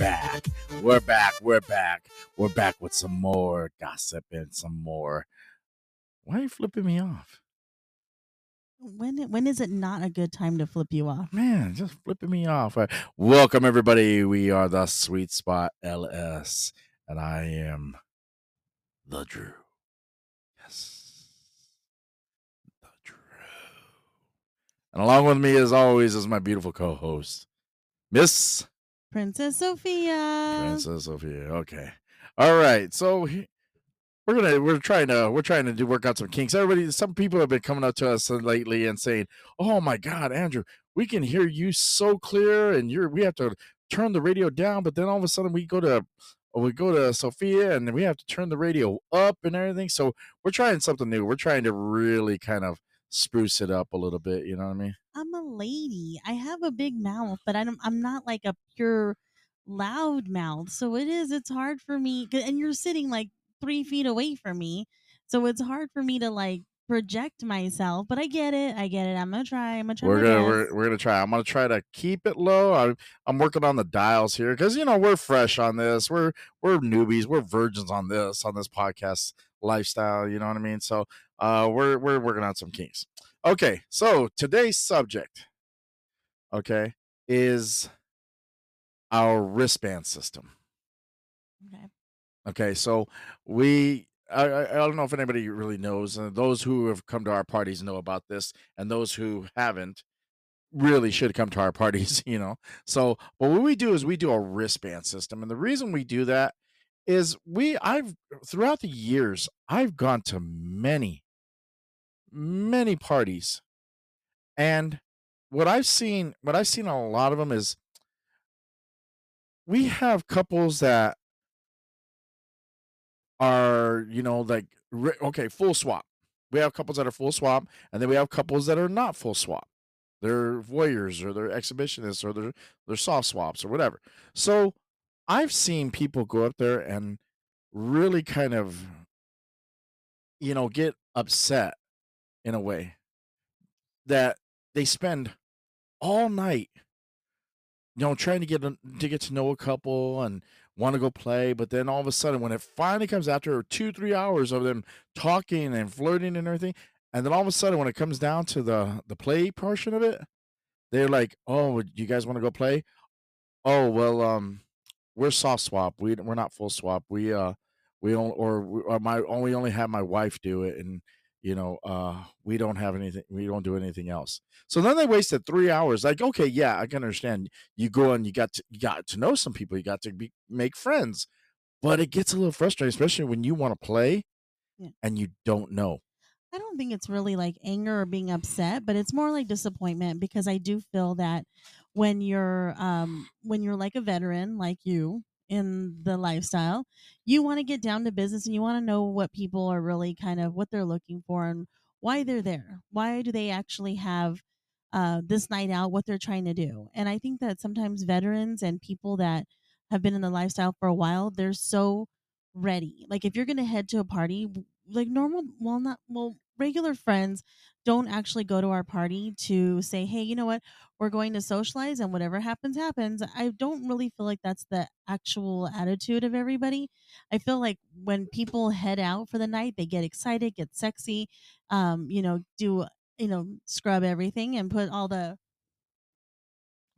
back. We're back. We're back. We're back with some more gossip and some more. Why are you flipping me off? When when is it not a good time to flip you off? Man, just flipping me off. Uh, Welcome, everybody. We are the Sweet Spot LS, and I am the Drew. Yes. The Drew. And along with me, as always, is my beautiful co host, Miss Princess Sophia. Princess Sophia. Okay. All right. So we're gonna we're trying to we're trying to do work out some kinks. Everybody, some people have been coming up to us uh, lately and saying, "Oh my God, Andrew, we can hear you so clear, and you're we have to turn the radio down, but then all of a sudden we go to we go to Sophia and then we have to turn the radio up and everything. So we're trying something new. We're trying to really kind of spruce it up a little bit. You know what I mean? I'm a lady. I have a big mouth, but I don't, I'm not like a pure loud mouth. So it is. It's hard for me. And you're sitting like three feet away from me, so it's hard for me to like project myself. But I get it. I get it. I'm gonna try. I'm gonna try. we're gonna we're, we're gonna try. I'm gonna try to keep it low. I, I'm working on the dials here because you know we're fresh on this. We're we're newbies. We're virgins on this on this podcast lifestyle. You know what I mean? So uh, we're we're working on some kinks. Okay, so today's subject, okay, is our wristband system. Okay. Okay, so we I, I don't know if anybody really knows. Uh, those who have come to our parties know about this, and those who haven't really should come to our parties. You know. So, but what we do is we do a wristband system, and the reason we do that is we I've throughout the years I've gone to many, many parties, and what I've seen, what I've seen on a lot of them is we have couples that are you know like okay full swap. We have couples that are full swap and then we have couples that are not full swap. They're voyeurs or they're exhibitionists or they're they're soft swaps or whatever. So i've seen people go up there and really kind of you know get upset in a way that they spend all night you know trying to get to get to know a couple and want to go play but then all of a sudden when it finally comes after two three hours of them talking and flirting and everything and then all of a sudden when it comes down to the the play portion of it they're like oh you guys want to go play? Oh well um we're soft swap we we're not full swap we uh we don't or, or my only only have my wife do it and you know uh we don't have anything we don't do anything else so then they wasted three hours like okay yeah i can understand you go and you got to you got to know some people you got to be make friends but it gets a little frustrating especially when you want to play Yeah. and you don't know I don't think it's really like anger or being upset, but it's more like disappointment because I do feel that when you're um when you're like a veteran like you in the lifestyle, you want to get down to business and you want to know what people are really kind of what they're looking for and why they're there. Why do they actually have uh this night out what they're trying to do. And I think that sometimes veterans and people that have been in the lifestyle for a while, they're so ready. Like if you're going to head to a party, like normal, well, not well, regular friends don't actually go to our party to say, hey, you know what, we're going to socialize and whatever happens, happens. I don't really feel like that's the actual attitude of everybody. I feel like when people head out for the night, they get excited, get sexy, um, you know, do you know, scrub everything and put all the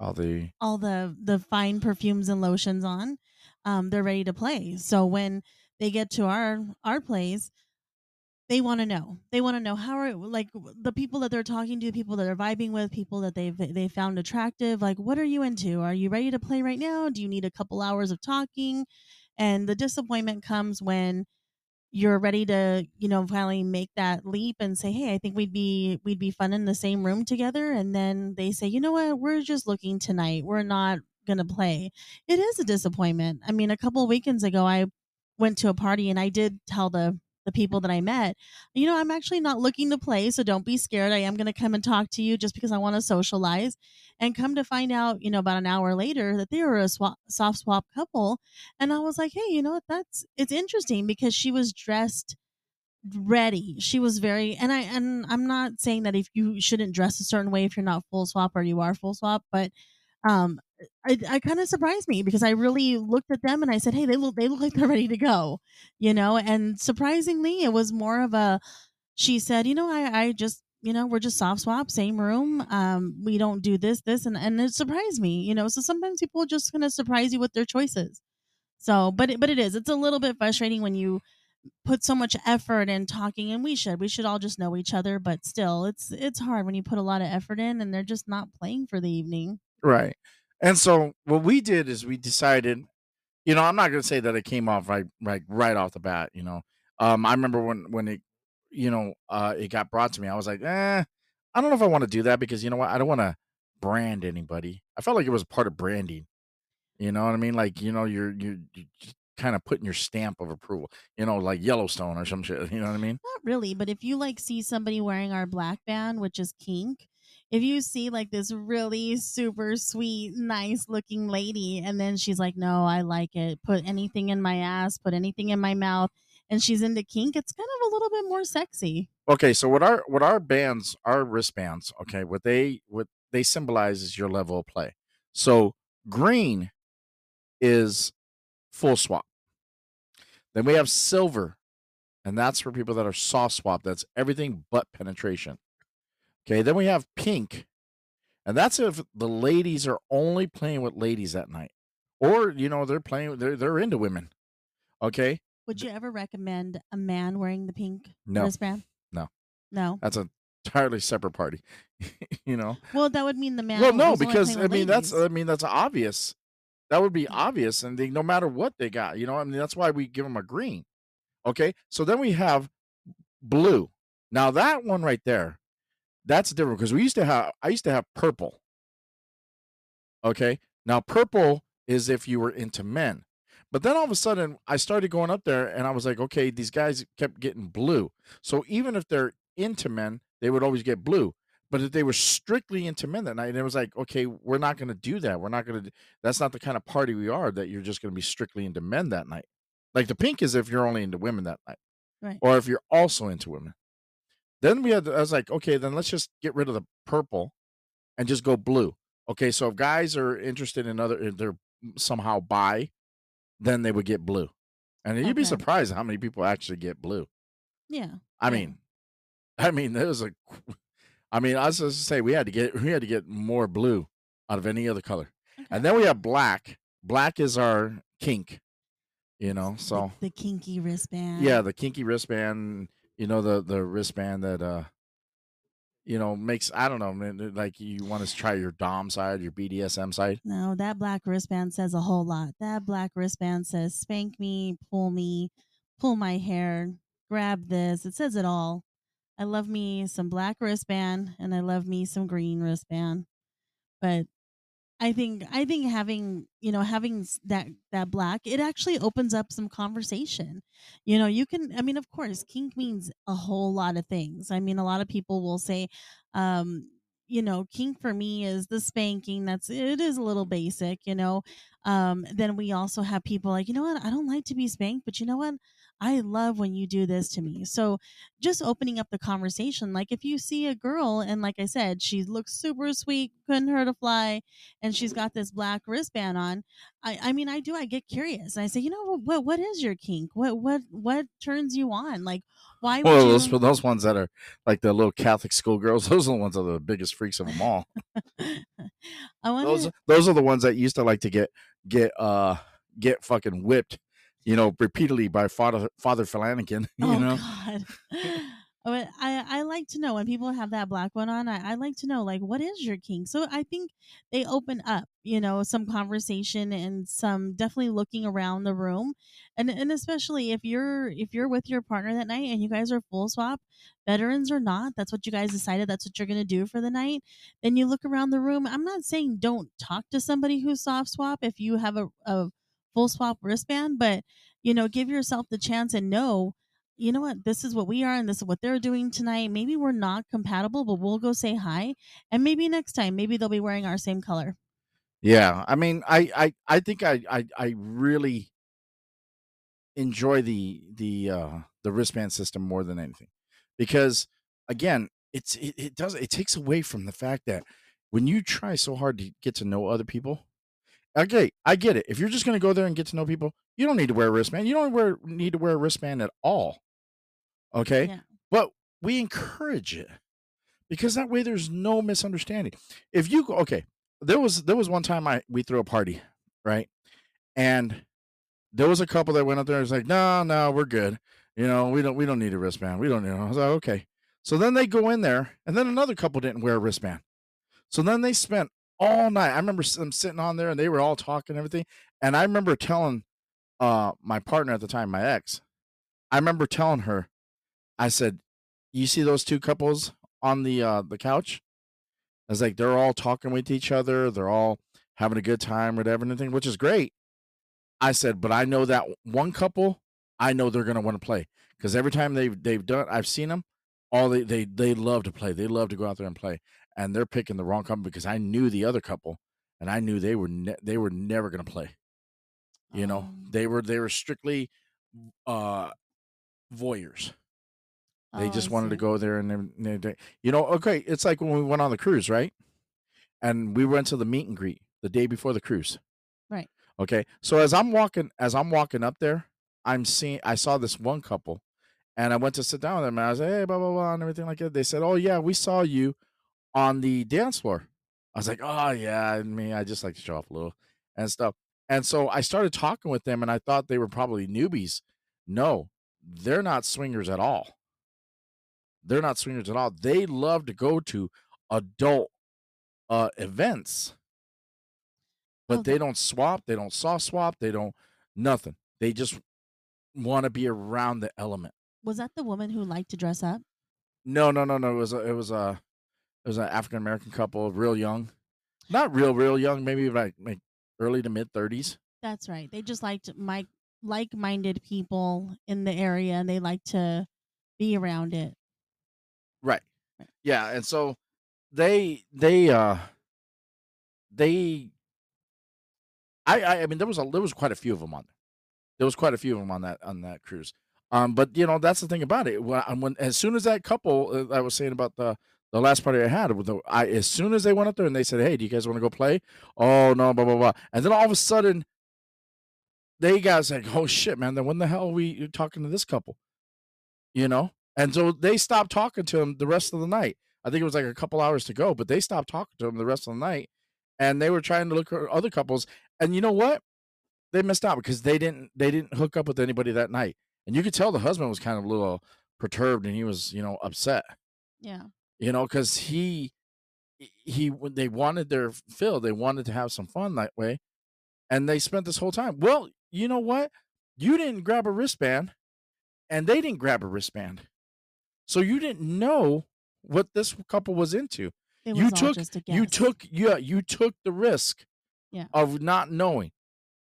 all the all the the fine perfumes and lotions on um they're ready to play so when they get to our our place they want to know. They want to know how are like the people that they're talking to people that they're vibing with people that they've they found attractive like what are you into? Are you ready to play right now? Do you need a couple hours of talking? And the disappointment comes when you're ready to you know finally make that leap and say hey i think we'd be we'd be fun in the same room together. And then they say you know what? We're just looking tonight. We're not gonna play. It is a disappointment. I mean a couple weekends ago i went to a party and i did tell the the people that i met you know i'm actually not looking to play so don't be scared i am going to come and talk to you just because i want to socialize and come to find out you know about an hour later that they were a swap, soft swap couple and I was like, hey, you know what? That's it's interesting because she was dressed ready. She was very and I and I'm not saying that if you shouldn't dress a certain way if you're not full swap or you are full swap, but um, I I kinda surprised me because I really looked at them and I said, "Hey, they look they look like they're ready to go," you know, and surprisingly, it was more of a she said, "You know, I I just you know, we're just soft swap, same room. Um, we don't do this, this, and and it surprised me, you know. So sometimes people just gonna surprise you with their choices. So, but it, but it is. It's a little bit frustrating when you put so much effort in talking, and we should we should all just know each other. But still, it's it's hard when you put a lot of effort in, and they're just not playing for the evening. Right. And so what we did is we decided, you know, I'm not gonna say that it came off right right right off the bat, you know. Um, I remember when when it, you know, uh, it got brought to me, I was like, eh, I don't know if I want to do that because you know what, I don't want to brand anybody. I felt like it was part of branding. You know what I mean? Like, you know, you're you're, you're kind of putting your stamp of approval. You know, like Yellowstone or some shit. You know what I mean? Not really, but if you like see somebody wearing our black band, which is kink, if you see like this really super sweet, nice looking lady, and then she's like, No, I like it. Put anything in my ass, put anything in my mouth, and she's into kink, it's kind of a little bit more sexy. Okay, so what our what our bands, our wristbands, okay, what they what they symbolize is your level of play. So green is full swap. Then we have silver, and that's for people that are soft swap. That's everything but penetration. Okay, then we have pink, and that's if the ladies are only playing with ladies that night, or you know they're playing they're they're into women. Okay, Would you ever recommend a man wearing the pink no, wristband? no, No. that's an entirely separate party. you know, Well, that would mean the man well, no, because I mean that's. I mean that's obvious. That would be obvious, and they, no matter what they got, you know, I mean that's why we give them a green. Okay, so then we have blue. Now that one right there, that's different because we used to have I used to have purple. Okay. Now, purple is if you were into men. But then all of a sudden, I started going up there and I was like, okay, these guys kept getting blue. So even if they're into men, they would always get blue. But if they were strictly into men that night, it was like, okay, we're not going to do that. We're not going to, that's not the kind of party we are that you're just going to be strictly into men that night. Like the pink is if you're only into women that night Right. or if you're also into women. Then we had, I was like, okay, then let's just get rid of the purple and just go blue. Okay, so if guys are interested in other, if they're mm, somehow bi, then they would get blue. And you'd be surprised how many people actually get blue. Yeah. I mean, I mean, there was a, I mean, I was just to say we had to get, we had to get more blue out of any other color. Okay. And then we have black. Black is our kink, you know. The, So the kinky wristband. yeah, the kinky wristband, you know, the the wristband that uh you know makes I don't know, man, like you want to try your dom side, your BDSM side. No, that black wristband says a whole lot. That black wristband says spank me, pull me, pull my hair, grab this. It says it all. I love me some black wristband and I love me some green wristband. But I think I think having you know having that that black it actually opens up some conversation. You know, you can I mean of course kink means a whole lot of things. I mean a lot of people will say um you know kink for me is the spanking that's it is a little basic, you know. Um then we also have people like, you know what? I don't like to be spanked, but you know what? I love when you do this to me. So just opening up the conversation like if you see a girl and like I said, she looks super sweet, couldn't hurt a fly and she's got this black wristband on i i mean i do i get curious i say you know what what is your kink what what what turns you on like why would Well, those you those ones that are like the little Catholic schoolgirls, those are the ones that are the biggest freaks of them all. i want Those those are the ones that used to like to get get uh get fucking whipped, you know, repeatedly by Father Father Flanagan. You oh know, god I, I like to know when people have that black one on I, I like to know like what is your king? so i think they open up you know some conversation and some definitely looking around the room and and especially if you're if you're with your partner that night and you guys are full swap veterans or not that's what you guys decided that's what you're going to do for the night then you look around the room i'm not saying don't talk to somebody who's soft swap if you have a, a full swap wristband but you know give yourself the chance and know you know what this is what we are and this is what they're doing tonight maybe we're not compatible but we'll go say hi and maybe next time maybe they'll be wearing our same color yeah. I mean, I I I think I I I really enjoy the the uh the wristband system more than anything because again it's it, it does it takes away from the fact that when you try so hard to get to know other people, okay, I get it. If you're just going to go there and get to know people, you don't need to wear a wristband. You don't wear, need to wear a wristband at all. Okay. Yeah. But we encourage it because that way there's no misunderstanding. If you go, okay, there was there was one time I we threw a party, right? And there was a couple that went up there and was like, no, no, we're good. You know, we don't we don't need a wristband. We don't need. I was like, okay. So then they go in there, and then another couple didn't wear a wristband. So then they spent all night. I remember them sitting on there, and they were all talking and everything. And I remember telling uh my partner at the time, my ex, I remember telling her, I said, "You see those two couples on the uh the couch?" I was like, they're all talking with each other. They're all having a good time, whatever, and everything, which is great. I said, but I know that one couple, I know they're gonna want to play because every time they've they've done, I've seen them, all they they they love to play. They love to go out there and play, and they're picking the wrong couple because I knew the other couple, and I knew they were ne- they were never gonna play. You know, Um, they were they were strictly uh voyeurs. They oh, just wanted to go there and they- they- you know, okay, it's like when we went on the cruise, right? And we went to the meet and greet the day before the cruise. Right. Okay. So as I'm walking, as I'm walking up there, I'm seeing, I saw this one couple and I went to sit down with them and I was like, hey, blah, blah, blah, and everything like that. They said, oh, yeah, we saw you on the dance floor. I was like, oh, yeah, I mean, I just like to show off a little and stuff. And so I started talking with them and I thought they were probably newbies. No, they're not swingers at all. They're not swingers at all. They love to go to adult uh events, but Oh, they don't swap, they don't soft swap, they don't nothing. They just want to be around the element. was that the woman who liked to dress up? No, no, no, no. It was a, it was a it was an African American couple, real young, not real, real young, maybe like like early to mid thirties. That's right. They just liked my like-minded people in the area, and they like to be around it. Right. Right. Yeah, and so they they uh they I I, I mean there was a there was quite a few of them on there. There was quite a few of them on that on that cruise. Um, but you know that's the thing about it. When, when as soon as that couple uh, I was saying about the the last party I had the I as soon as they went up there and they said, "Hey, do you guys want to go play?" Oh no, blah blah blah. And then all of a sudden they guys like, "Oh shit, man! Then when the hell are we talking to this couple?" You know. And so they stopped talking to him the rest of the night. I think it was like a couple hours to go, but they stopped talking to him the rest of the night, and they were trying to look for other couples. And you know what? they missed out because they didn't they didn't hook up with anybody that night and you could tell the husband was kind of a little perturbed and he was you know upset Yeah. You know because he he when they wanted their fill they wanted to have some fun that way and they spent this whole time. Well you know what? You didn't grab a wristband and they didn't grab a wristband. So you didn't know what this couple was into. It you took you took yeah you took the risk Yeah. of not knowing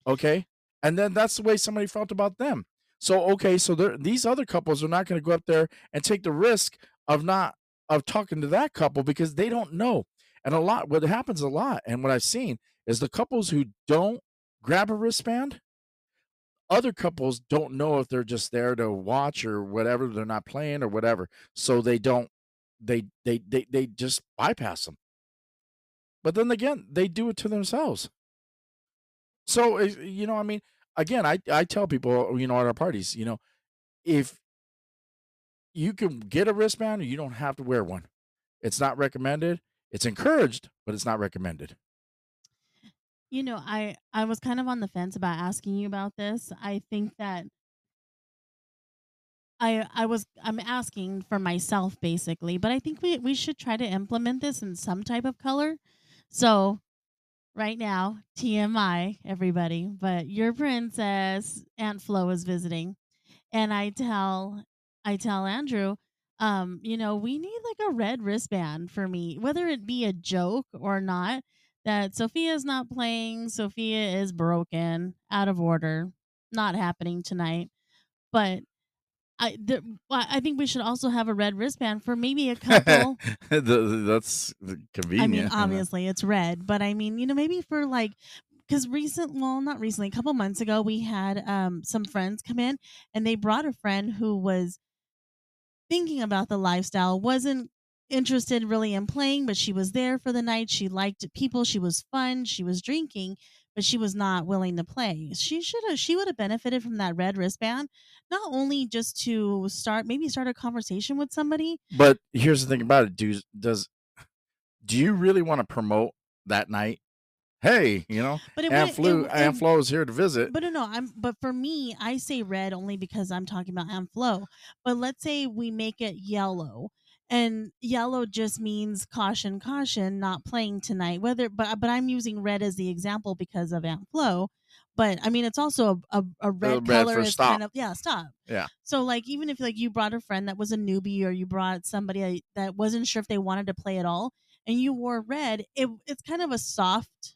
okay? And then that's the way somebody felt about them. So okay so these other couples are not going to go up there and take the risk of not of talking to that couple because they don't know. And a lot what happens a lot and what i've seen is the couples who don't grab a wristband other couples don't know if they're just there to watch or whatever they're not playing or whatever so they don't they they they, they just bypass them. But then again they do it to themselves. So eh, you know i mean again i i tell people you know at our parties you know if you can get a wristband or you don't have to wear one it's not recommended it's encouraged but it's not recommended You know, I I was kind of on the fence about asking you about this. I think that I I was I'm asking for myself basically, but I think we we should try to implement this in some type of color. So right now, TMI, everybody, but your princess Aunt Flo is visiting, and I tell I tell Andrew, um, you know, we need like a red wristband for me, whether it be a joke or not. That Sophia's not playing. Sophia is broken, out of order, not happening tonight. But I, the, I think we should also have a red wristband for maybe a couple. That's convenient I mean, obviously it's red, but I mean, you know, maybe for like, because recent, well, not recently, a couple months ago, we had um some friends come in and they brought a friend who was thinking about the lifestyle, wasn't interested really in playing, but she was there for the night. She liked people. She was fun. She was drinking, but she was not willing to play. She should have. She would have benefited from that red wristband, not only just to start, maybe start a conversation with somebody. But here's the thing about it: do does do you really want to promote that night? Hey, you know, But it Aunt It, Aunt it, Flo is here to visit. but no, no. I'm. But for me, I say red only because I'm talking about Aunt Flo. But let's say we make it yellow, and yellow just means caution, caution, not playing tonight. Whether, but but I'm using red as the example because of Aunt Flo. But I mean, it's also a, a, a uh, red red color is stop. kind of yeah, stop. Yeah. So like even if like you brought a friend that was a newbie or you brought somebody that- that wasn't sure if they wanted to play at all and you wore red, it it's kind of a soft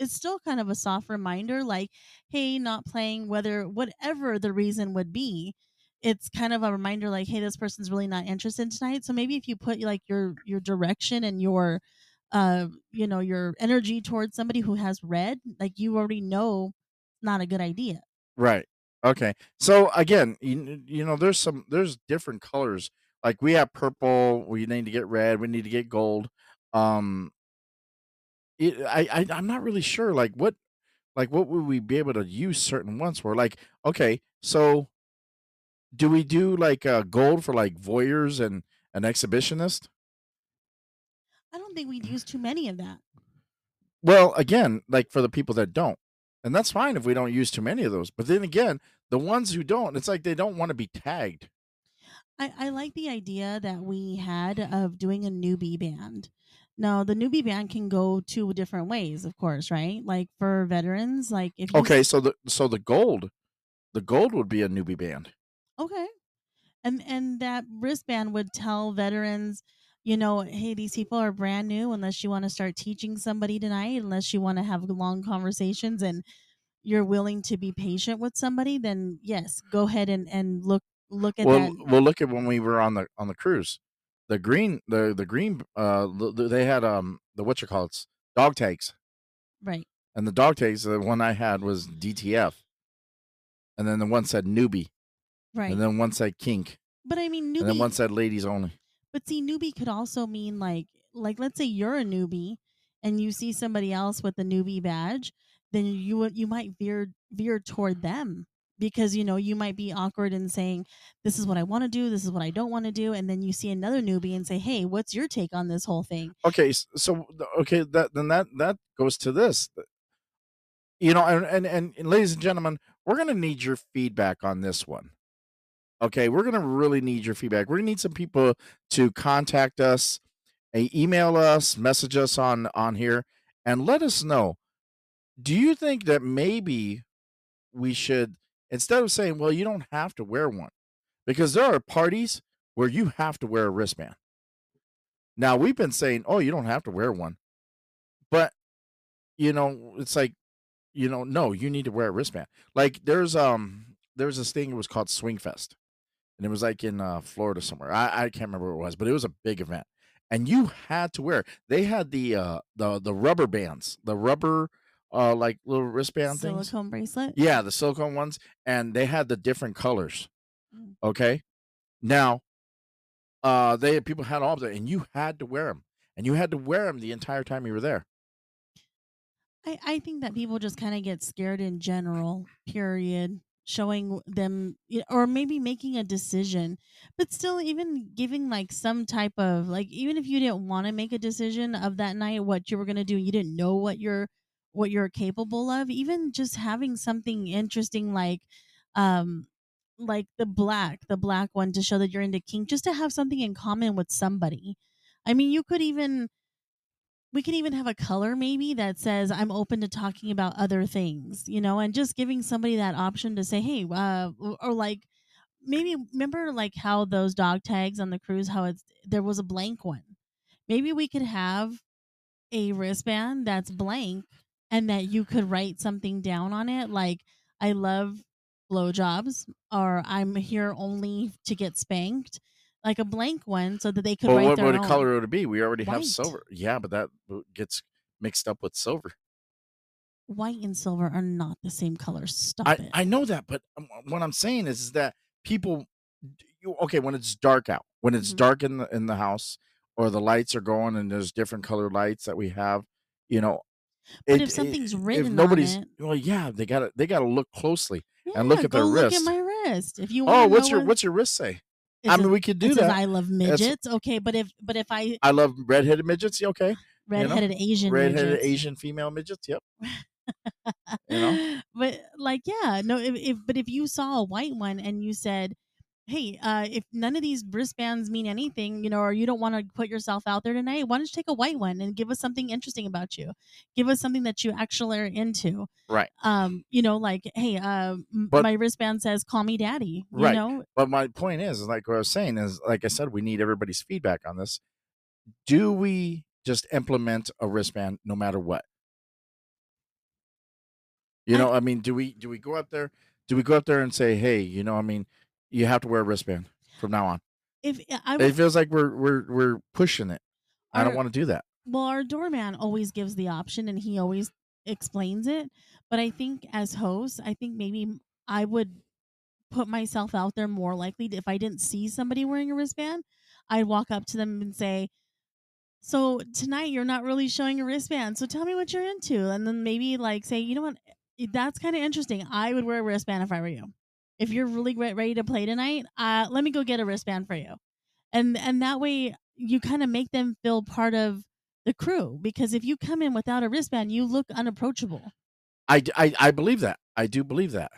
it's still kind of a soft reminder like hey not playing whether whatever the reason would be it's kind of a reminder like hey this person's really not interested tonight so maybe if you put like your your direction and your uh you know your energy towards somebody who has red like you already know not a good idea Right. Okay. So again, you, you know, there's some there's different colors. Like we have purple. We need to get red. We need to get gold. Um, it, I, I I'm not really sure. Like what like what would we be able to use certain ones for? Like okay, so do we do like uh gold for like voyeurs and an exhibitionist? i don't think we'd use too many of that Well, again, like for the people that don't, and that's fine if we don't use too many of those. But then again, the ones who don't, it's like they don't want to be tagged. I, I like the idea that we had of doing a newbie band. Now, the newbie band can go two different ways, of course, right? Like for veterans, like if you Okay, so the so the gold, the gold would be a newbie band. okay, and and that wristband would tell veterans, you know, hey, these people are brand new. Unless you want to start teaching somebody tonight, unless you want to have long conversations and you're willing to be patient with somebody, then yes, go ahead and and look look at Well, that. well, look at when we were on the on the cruise, the green, the the green, uh, the, the- they had um the what you call it, dog tags, Right, and the dog tags, the one I had was DTF, and then the one said newbie, right. and then one said kink, but I mean, newbie. and then one said ladies only. But see, newbie could also mean like like let's say you're a newbie and you see somebody else with the newbie badge, then you would you might veer veer toward them because you know you might be awkward in saying this is what I want to do, this is what I don't want to do, and then you see another newbie and say, hey, what's your take on this whole thing? Okay, so okay, that then that that goes to this. You know, and and, and, and ladies and gentlemen, we're gonna need your feedback on this one. Okay, we're gonna really need your feedback. We're gonna need some people to contact us, eh, email us, message us on on here, and let us know. Do you think that maybe we should instead of saying, "Well, you don't have to wear one," because there are parties where you have to wear a wristband. Now we've been saying, "Oh, you don't have to wear one," but you know, it's like, you know, no, you need to wear a wristband. Like there's um there's this thing it was called Swing Fest, and it was like in uh, Florida somewhere. I I can't remember where it was, but it was a big event, and you had to wear. They had the uh the the rubber bands, the rubber uh like little wristband things. Silicone bracelet. Yeah, the silicone ones, and they had the different colors. Mm. Okay, now, uh, they people had all of them, and you had to wear them, and you had to wear them the entire time you were there. I, I think that people just kind of get scared in general, period. Showing them, or maybe making a decision, but still, even giving like some type of like, even if you didn't want to make a decision of that night, what you were gonna do, you didn't know what you're what you're capable of. Even just having something interesting like, um, like the black, the black one to show that you're into kink, just to have something in common with somebody. I mean, you could even we could even have a color maybe that says i'm open to talking about other things you know and just giving somebody that option to say hey uh or, like maybe remember like how those dog tags on the cruise how it's there was a blank one maybe we could have a wristband that's blank and that you could write something down on it like i love blowjobs or i'm here only to get spanked like a blank one so that they could Well, write what their what own color would it be? We already have silver. Yeah, but that gets mixed up with silver. white and silver are not the same color stop I it I know that, but um, what I'm saying is, is that people, you, okay, when it's dark out, when it's Mhm. dark in the in the house, or the lights are going and there's different colored lights that we have, you know, But it, if something's if written on nobody's it, well, yeah, they gotta they gotta look closely and look yeah, at their look at my wrist. If you want Oh, what's your what what's your wrist say? I mean, we could do it says that. I love That's midgets. Okay, but if but if I I love redheaded midgets. yeah, Okay, you know, redheaded Asian redheaded midgets. Asian female midgets. Yep, you know. but like yeah no if, if but if you saw a white one and you said hey uh if none of these wristbands mean anything you know or you don't want to put yourself out there tonight why don't you take a white one and give us something interesting about you give us something that you actually are into Right, um you know like hey uh but my wristband says call me daddy you right, know but my point is, is like what I was saying is, like I said, we need everybody's feedback on this. Do we just implement a wristband no matter what? You i know, I mean, do we do we go up there? Do we go up there and say, hey, you know, I mean, you have to wear a wristband from now on? if i It feels like we're we're we're pushing it. I don't want to do that. well our doorman always gives the option and he always explains it but i think as hosts i think maybe i would put myself out there more likely if I didn't see somebody wearing a wristband, I'd walk up to them and say, "So tonight you're not really showing a wristband. So tell me what you're into." And then maybe like say, "You know what? Eh, That's kind of interesting. I would wear a wristband if I were you. If you're really ready to play tonight, uh, let me go get a wristband for you." And and that way you kind of make them feel part of the crew because if you come in without a wristband, you look unapproachable. I I believe that. I do believe that.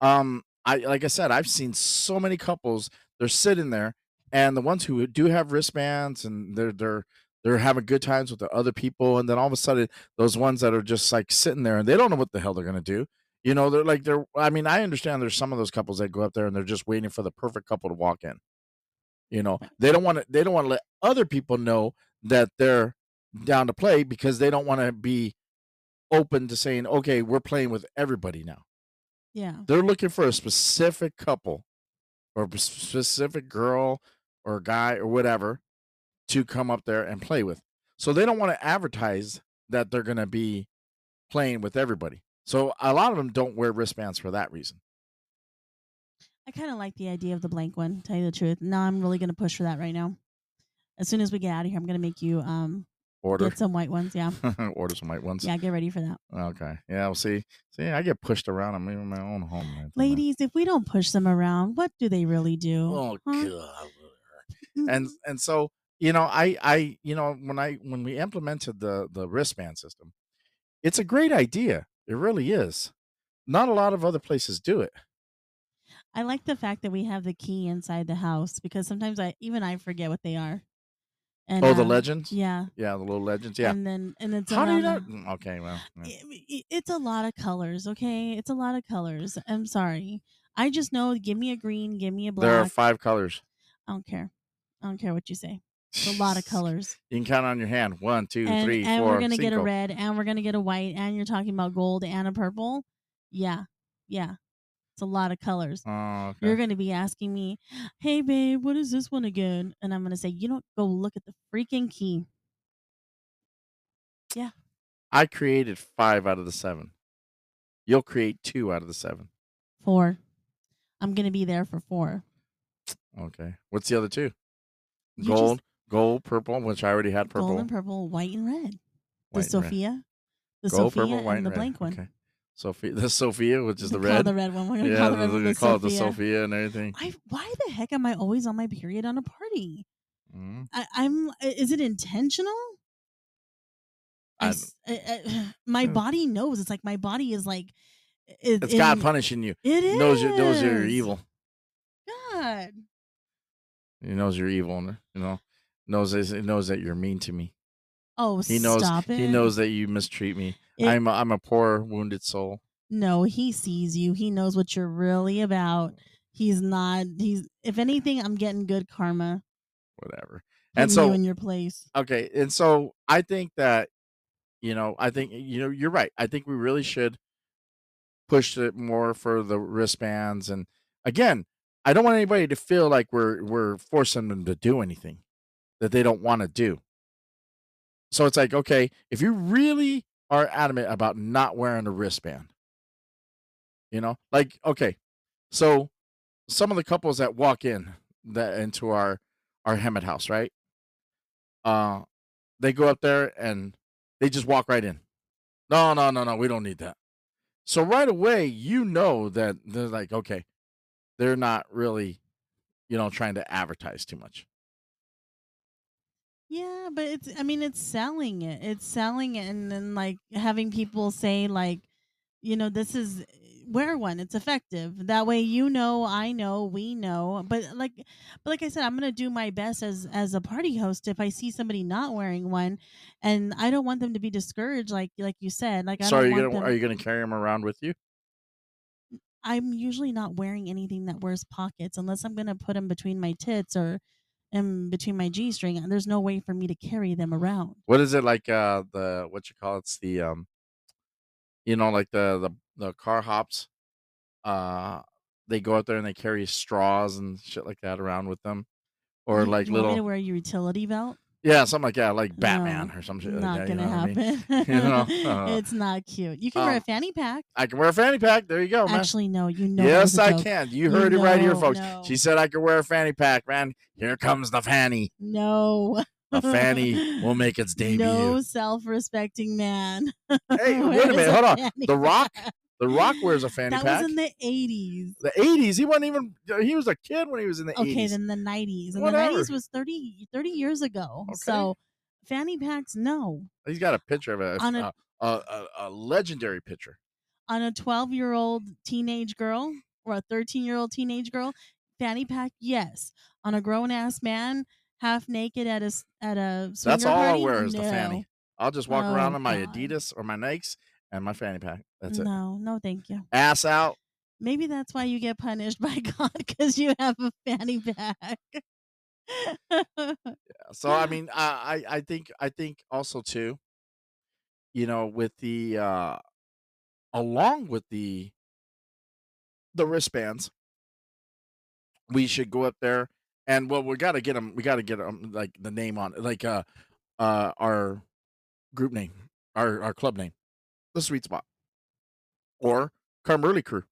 Um, I like I said, I've seen so many couples. They're sitting there, and the ones who do have wristbands, and they're they're they're having good times with the other people, and then all of a sudden, those ones that are just like sitting there and they don't know what the hell they're gonna do. You know, they're like they're. I mean, I understand there's some of those couples that go up there and they're just waiting for the perfect couple to walk in. You know, they don't want to. They don't want to let other people know that they're down to play because they don't want to be open to saying, okay, we're playing with everybody now. Yeah. They're looking for a specific couple or a specific girl or guy or whatever to come up there and play with. So they don't want to advertise that they're going to be playing with everybody. So a lot of them don't wear wristbands for that reason. I kind of like the idea of the blank one. Tell you the truth. Now I'm really gonna push for that right now. As soon as we get out of here, I'm gonna make you um Order get some white ones. Yeah, order some white ones. yeah. Get ready for that, Okay. Yeah, we'll see. See, I get pushed around. I'm in my own home. sometimes. ladies. If we don't push them around, what do they really do? Oh Huh? god. and and so you know i i you know when i when we implemented the the wristband system it's a great idea it really is not a lot of other places do it I like the fact that we have the key inside the house because sometimes I even I forget what they are. And oh the uh, legends Yeah, yeah the little legends yeah and then and it's how do you know Mm, okay well yeah. it- it- it's a lot of colors. Okay, it's a lot of colors. I'm sorry. I just know. Give me a green. Give me a black. there are five colors I don't care. I don't care what you say. It's a lot of colors. you can count on your hand one two and three and four, we're gonna get a red and we're gonna get a white and you're talking about gold and a purple. Yeah. Yeah. It's a lot of colors. oh okay You're gonna be asking me, Hey babe, what is this one again? And I'm gonna say, You don't go look at the freaking key. Yeah. I created five out of the seven you'll create two out of the seven Four. I'm gonna be there for four. okay what's the other two You just- gold purple which i already had purple Gold and purple, white and red. The white red. Sophia. The Gold, Sophia purple, white, and the red. blank one. Okay. Sophia, the Sophia, which is the red. the red one. We're gonna yeah, call the red one gonna the call it the Sophia. Sophia and everything. I, why the heck am I always on my period on a party? Mm. I, I'm. Is it intentional? I I I- my body knows. It's like my body is like. It, It's God punishing you. It is. Knows you knows you're evil. God. He knows you're evil. and, You know, knows that, he knows that you're mean to me. Oh, He knows. stop it. He knows that you mistreat me. It- I'm a, I'm a poor wounded soul. No, he sees you. He knows what you're really about. He's not. He's. If anything, I'm getting good karma. Whatever. And so you in your place. okay, and so I think that, you know, I think you know you're right. I think we really should push it more for the wristbands. And again, I don't want anybody to feel like we're we're forcing them to do anything that they don't want to do. So it's like, okay, if you really are adamant about not wearing a wristband, you know, like okay, so some of the couples that walk in that into our our Hemet house, right? uh, they go up there and they just walk right in. No, no, no, no, we don't need that. So right away, you know that they're like, okay, they're not really, you know, trying to advertise too much. Yeah, but it's I mean it's selling it. It's selling it and then like having people say like, you know, this is wear one. It's effective. That way you know, I know, we know. But like but like I said, I'm going to do my best as as a party host if I see somebody not wearing one and I don't want them to be discouraged like like you said. Like I So are you want gonna them are you gonna carry them around with you? I'm usually not wearing anything that wears pockets unless I'm going to put them between my tits or in between my G string. And there's no way for me to carry them around. What is it like? Uh, the what you call it's the um, you know, like the the the car hops. Uh, they go out there and they carry straws and shit like that around with them, or like you want me to little wear your utility belt? Yeah, something like that, like No, Batman or some shit like not that. You gonna know what I mean? happen. You know, uh, it's not cute. You can wear a um, fanny pack. I can wear a fanny pack. There you go, man. Actually, no. You know Yes, I can. You You heard it right here, folks. no, She said I could wear a fanny pack, man. Here comes the fanny. no. The fanny will make its debut. no self-respecting man Hey, wait a minute. a Hold on. fanny The Rock. The Rock wears a fanny That pack. That was in the 80s. the 80s. He wasn't even, he was a kid when he was in the 80s. Okay, 80s. then the 90s. And Whatever. the 90s was 30, 30 years ago. Okay. So fanny packs, no. He's got a picture of a, On a a, a, a, legendary picture. on a 12 year old teenage girl or a 13 year old teenage girl, fanny pack, yes. On a grown ass man, half naked at a at a That's all party, I'll wear is no. the fanny. I'll just walk oh, around Oh, in my God. Adidas or my Nikes and my fanny pack. That's it. No, no, thank you. Ass out. Maybe that's why you get punished by God because you have a fanny pack. So I mean, I, I I think I think also too, you know, with the uh along with the the wristbands, we should go up there and well, we got to get them. We got to get them like the name on like uh uh our group name, our our club name, the Sweet Spot, or Come Early Crew,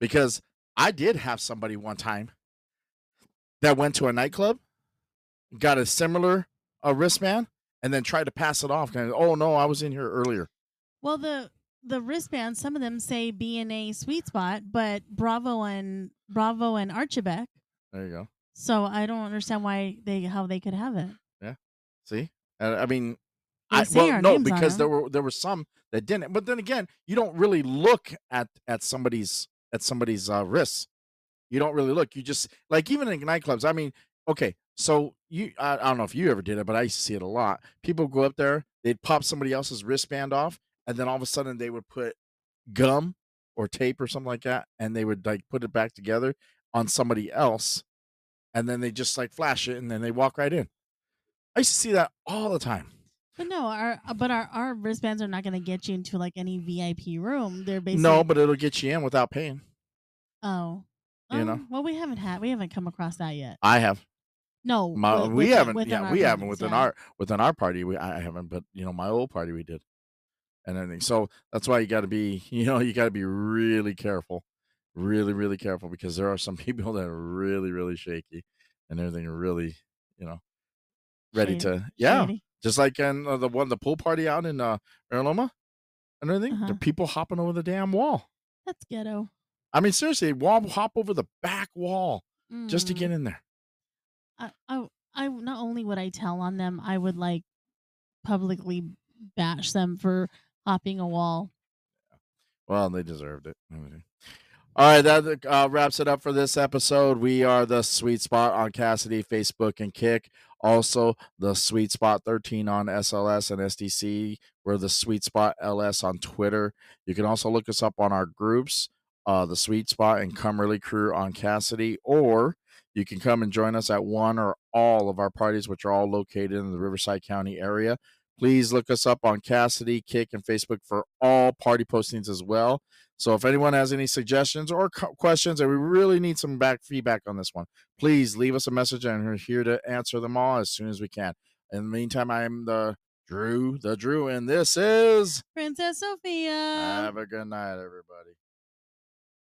because I did have somebody one time that went to a nightclub, got a similar uh, wristband, and then tried to pass it off. Kind of, oh no, I was in here earlier. well, the the wristbands, some of them say B and A sweet spot, but Bravo and Bravo and Archibek. There you go. So I don't understand why they how they could have it. Yeah. See, I mean, I well no because there were there were some that didn't. But then again, you don't really look at at somebody's at somebody's uh, wrists. You don't really look. You just like even in nightclubs. I mean, okay, so you I, I don't know if you ever did it, but I used to see it a lot. People go up there, they'd pop somebody else's wristband off, and then all of a sudden they would put gum or tape or something like that, and they would like put it back together on somebody else, and then they just like flash it, and then they walk right in. I used to see that all the time. But no, our uh, but our, our wristbands are not going to get you into like any VIP room. They're basically No, but it'll get you in without paying. oh, you know. Oh, Well, we haven't had we haven't come across that yet. I have. No, My, wi- we haven't. Yeah, we haven't within yeah. our within our party. We I haven't, but you know, my old party we did, and everything. So that's why you got to be. You know, you got to be really careful, really, really careful because there are some people that are really, really shaky, and everything really, you know, ready Shady. to. Yeah, Shady. Just like in uh, the one the pool party out in uh, and everything. Uh-huh. The people hopping over the damn wall. That's ghetto. I mean, seriously, wall hop over the back wall just to Mm. get in there. I, I I not only would I tell on them, I would like publicly bash them for hopping a wall. Well, they deserved it. All right, that uh, wraps it up for this episode. We are the Sweet Spot on Kasidie, Facebook, and Kick. Also, the Sweet Spot 13 on SLS and SDC. We're the Sweet Spot LS on Twitter. You can also look us up on our groups, uh, the Sweet Spot and Come Early Crew on Kasidie, or you can come and join us at one or all of our parties, which are all located in the Riverside County area. Please look us up on Kasidie, Kick, and Facebook for all party postings as well. So if anyone has any suggestions or co- questions, and we really need some back feedback on this one, please leave us a message, and we're here to answer them all as soon as we can. In the meantime, I am the Drew, the Drew, and this is. Princess Sophia. Have a good night, everybody.